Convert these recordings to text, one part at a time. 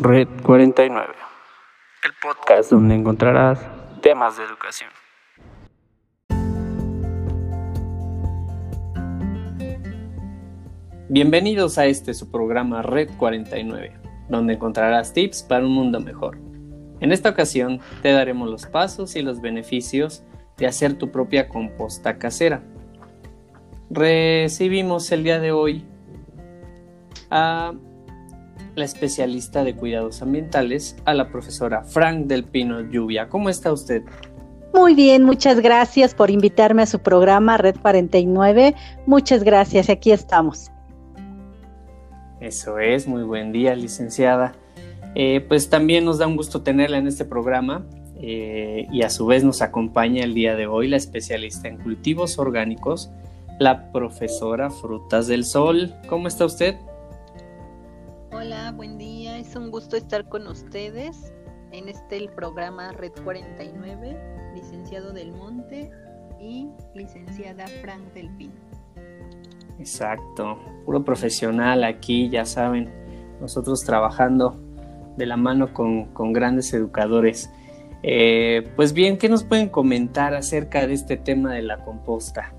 Red 49, el podcast donde encontrarás temas de educación. Bienvenidos a este su programa Red 49, donde encontrarás tips para un mundo mejor. En esta ocasión te daremos los pasos y los beneficios de hacer tu propia composta casera. Recibimos el día de hoy a la especialista de cuidados ambientales, a la profesora Frank del Pino Lluvia. ¿Cómo está usted? Muy bien, muchas gracias por invitarme a su programa Red 49. Muchas gracias, aquí estamos. Eso es, muy buen día, licenciada. Eh, pues también nos da un gusto tenerla en este programa eh, y a su vez nos acompaña el día de hoy la especialista en cultivos orgánicos, la profesora Frutas del Sol. ¿Cómo está usted? Hola, buen día. Es un gusto estar con ustedes en este el programa Red 49, licenciado del Monte y licenciada Frank del Pino. Exacto, puro profesional aquí, ya saben, nosotros trabajando de la mano con, con grandes educadores. Eh, pues bien, ¿qué nos pueden comentar acerca de este tema de la composta?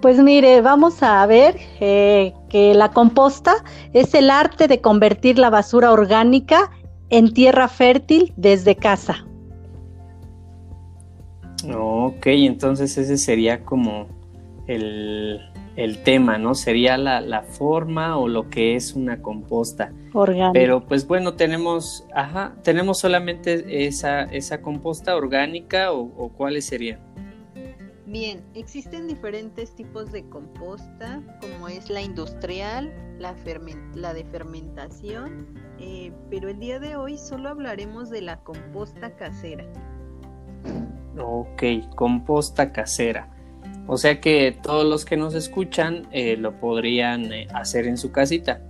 Pues mire, vamos a ver eh, que la composta es el arte de convertir la basura orgánica en tierra fértil desde casa. Ok, entonces ese sería como el, tema, ¿no? Sería la, forma o lo que es una composta. Orgánica. Pero pues bueno, tenemos, ajá, tenemos solamente esa, esa composta orgánica o, o cuáles serían. Bien, existen diferentes tipos de composta, como es la industrial, la, de fermentación, eh, pero el día de hoy solo hablaremos de la composta casera. Ok, composta casera. O sea que todos los que nos escuchan eh, lo podrían eh, hacer en su casita.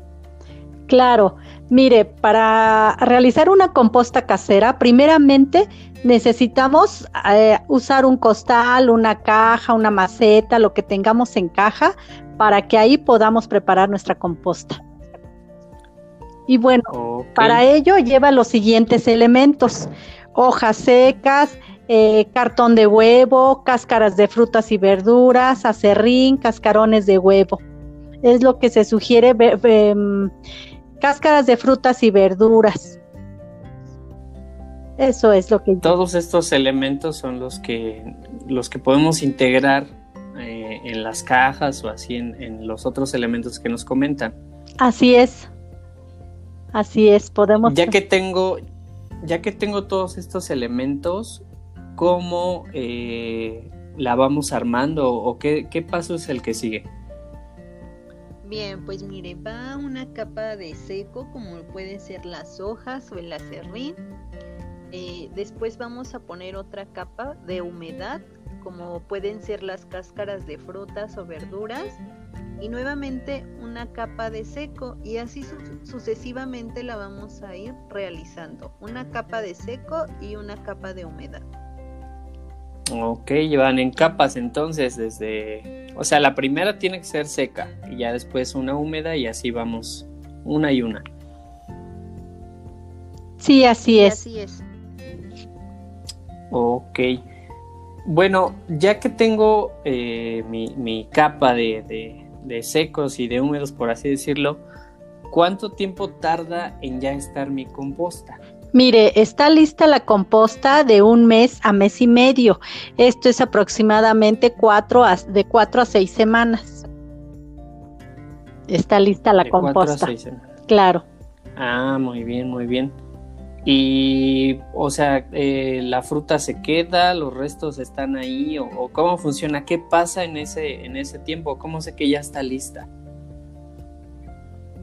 Claro, mire, para realizar una composta casera, primeramente necesitamos eh, usar un costal, una caja, una maceta, lo que tengamos en caja, para que ahí podamos preparar nuestra composta. Y bueno, para ello lleva los siguientes elementos, hojas secas, eh, cartón de huevo, cáscaras de frutas y verduras, acerrín, cascarones de huevo. Es lo que se sugiere em, cáscaras de frutas y verduras. Eso es lo que... Todos estos elementos son los que, los que podemos integrar eh, en las cajas o así en, los otros elementos que nos comentan. Así es. Así es, podemos... Ya que tengo, ya que tengo todos estos elementos, ¿cómo eh, la vamos armando o qué, qué paso es el que sigue? Bien, pues mire, va una capa de seco como pueden ser las hojas o el acerrín. Eh, después vamos a poner otra capa de humedad como pueden ser las cáscaras de frutas o verduras. Y nuevamente una capa de seco y así sucesivamente la vamos a ir realizando. Una capa de seco y una capa de humedad. Ok, llevan en capas entonces desde... O sea, la primera tiene que ser seca y ya después una húmeda y así vamos una y una. Sí, así es. así es. Ok. Bueno, ya que tengo eh, mi, capa de, de secos y de húmedos, por así decirlo, ¿cuánto tiempo tarda en ya estar mi composta? Mire, está lista la composta de un mes a mes y medio. Esto es aproximadamente cuatro de cuatro a seis semanas. Está lista la composta. Claro. Ah, muy bien, muy bien. Y, o sea, eh, la fruta se queda, los restos están ahí, o, cómo funciona, qué pasa en ese, en ese tiempo, cómo sé que ya está lista.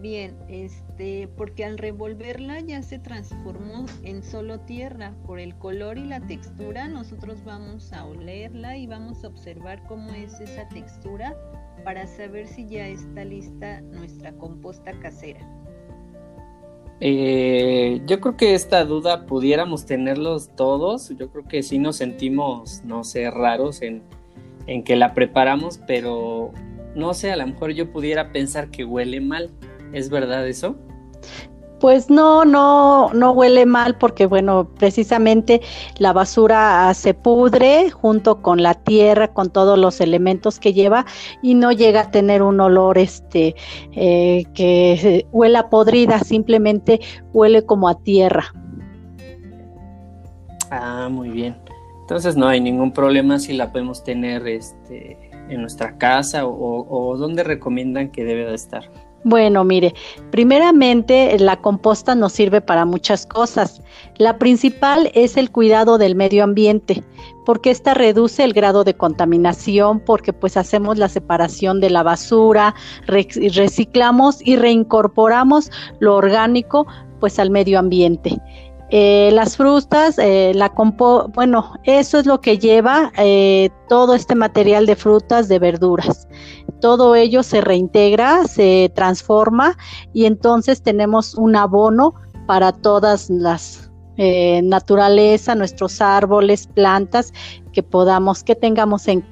Bien, este, porque al revolverla ya se transformó en solo tierra. Por el color y la textura, nosotros vamos a olerla y vamos a observar cómo es esa textura para saber si ya está lista nuestra composta casera. Eh, yo creo que esta duda pudiéramos tenerlos todos. Yo creo que sí nos sentimos, no sé, raros en, en que la preparamos, pero no sé, a lo mejor yo pudiera pensar que huele mal ¿Es verdad eso? Pues no, no, no huele mal porque bueno, precisamente la basura se pudre junto con la tierra, con todos los elementos que lleva y no llega a tener un olor este eh, que huela podrida, simplemente huele como a tierra. Ah, muy bien. Entonces no hay ningún problema si la podemos tener este, en nuestra casa o, o dónde recomiendan que debe de estar. Bueno, mire, primeramente la composta nos sirve para muchas cosas. La principal es el cuidado del medio ambiente, porque esta reduce el grado de contaminación, porque pues hacemos la separación de la basura, reciclamos y reincorporamos lo orgánico pues al medio ambiente. Eh, las frutas, eh, la compo bueno, eso es lo que lleva eh, todo este material de frutas, de verduras. Todo ello se reintegra, se transforma y entonces tenemos un abono para todas las naturaleza, nuestros árboles, plantas que podamos, que tengamos en.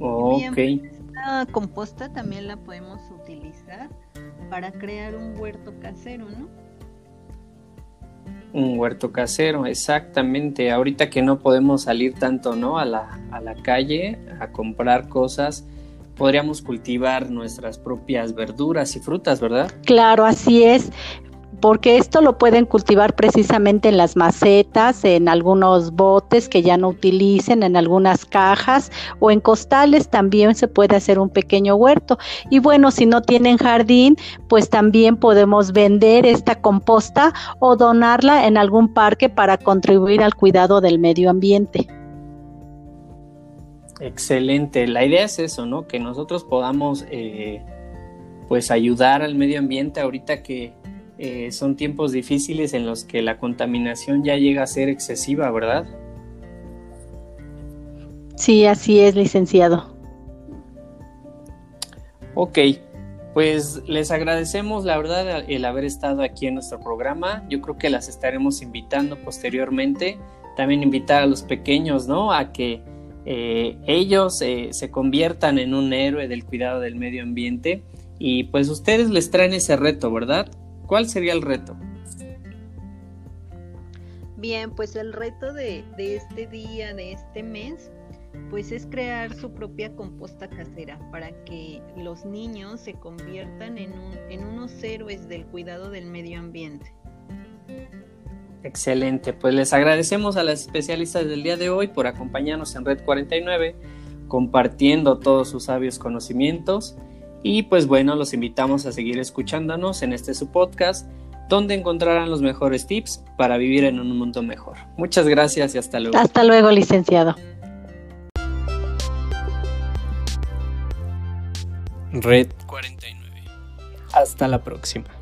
Ok. esta composta también la podemos utilizar para crear un huerto casero, ¿no? Un huerto casero, exactamente. Ahorita que no podemos salir tanto, ¿no? A la, a la calle a comprar cosas, podríamos cultivar nuestras propias verduras y frutas, ¿verdad? Claro, así es porque esto lo pueden cultivar precisamente en las macetas, en algunos botes que ya no utilicen, en algunas cajas o en costales también se puede hacer un pequeño huerto. Y bueno, si no tienen jardín, pues también podemos vender esta composta o donarla en algún parque para contribuir al cuidado del medio ambiente. Excelente, la idea es eso, ¿no? Que nosotros podamos eh, pues ayudar al medio ambiente ahorita que eh, son tiempos difíciles en los que la contaminación ya llega a ser excesiva, ¿verdad? Sí, así es, licenciado. Ok, pues les agradecemos la verdad el haber estado aquí en nuestro programa. Yo creo que las estaremos invitando posteriormente. También invitar a los pequeños, ¿no? A que eh, ellos eh, se conviertan en un héroe del cuidado del medio ambiente. Y pues ustedes les traen ese reto, ¿verdad? ¿Cuál sería el reto? Bien, pues el reto de, este día, de este mes, pues es crear su propia composta casera para que los niños se conviertan en, en unos héroes del cuidado del medio ambiente. Excelente, pues les agradecemos a las especialistas del día de hoy por acompañarnos en Red 49, compartiendo todos sus sabios conocimientos y pues bueno, los invitamos a seguir escuchándonos en este su podcast, donde encontrarán los mejores tips para vivir en un mundo mejor. Muchas gracias y hasta luego. Hasta luego, licenciado. Red 49. Hasta la próxima.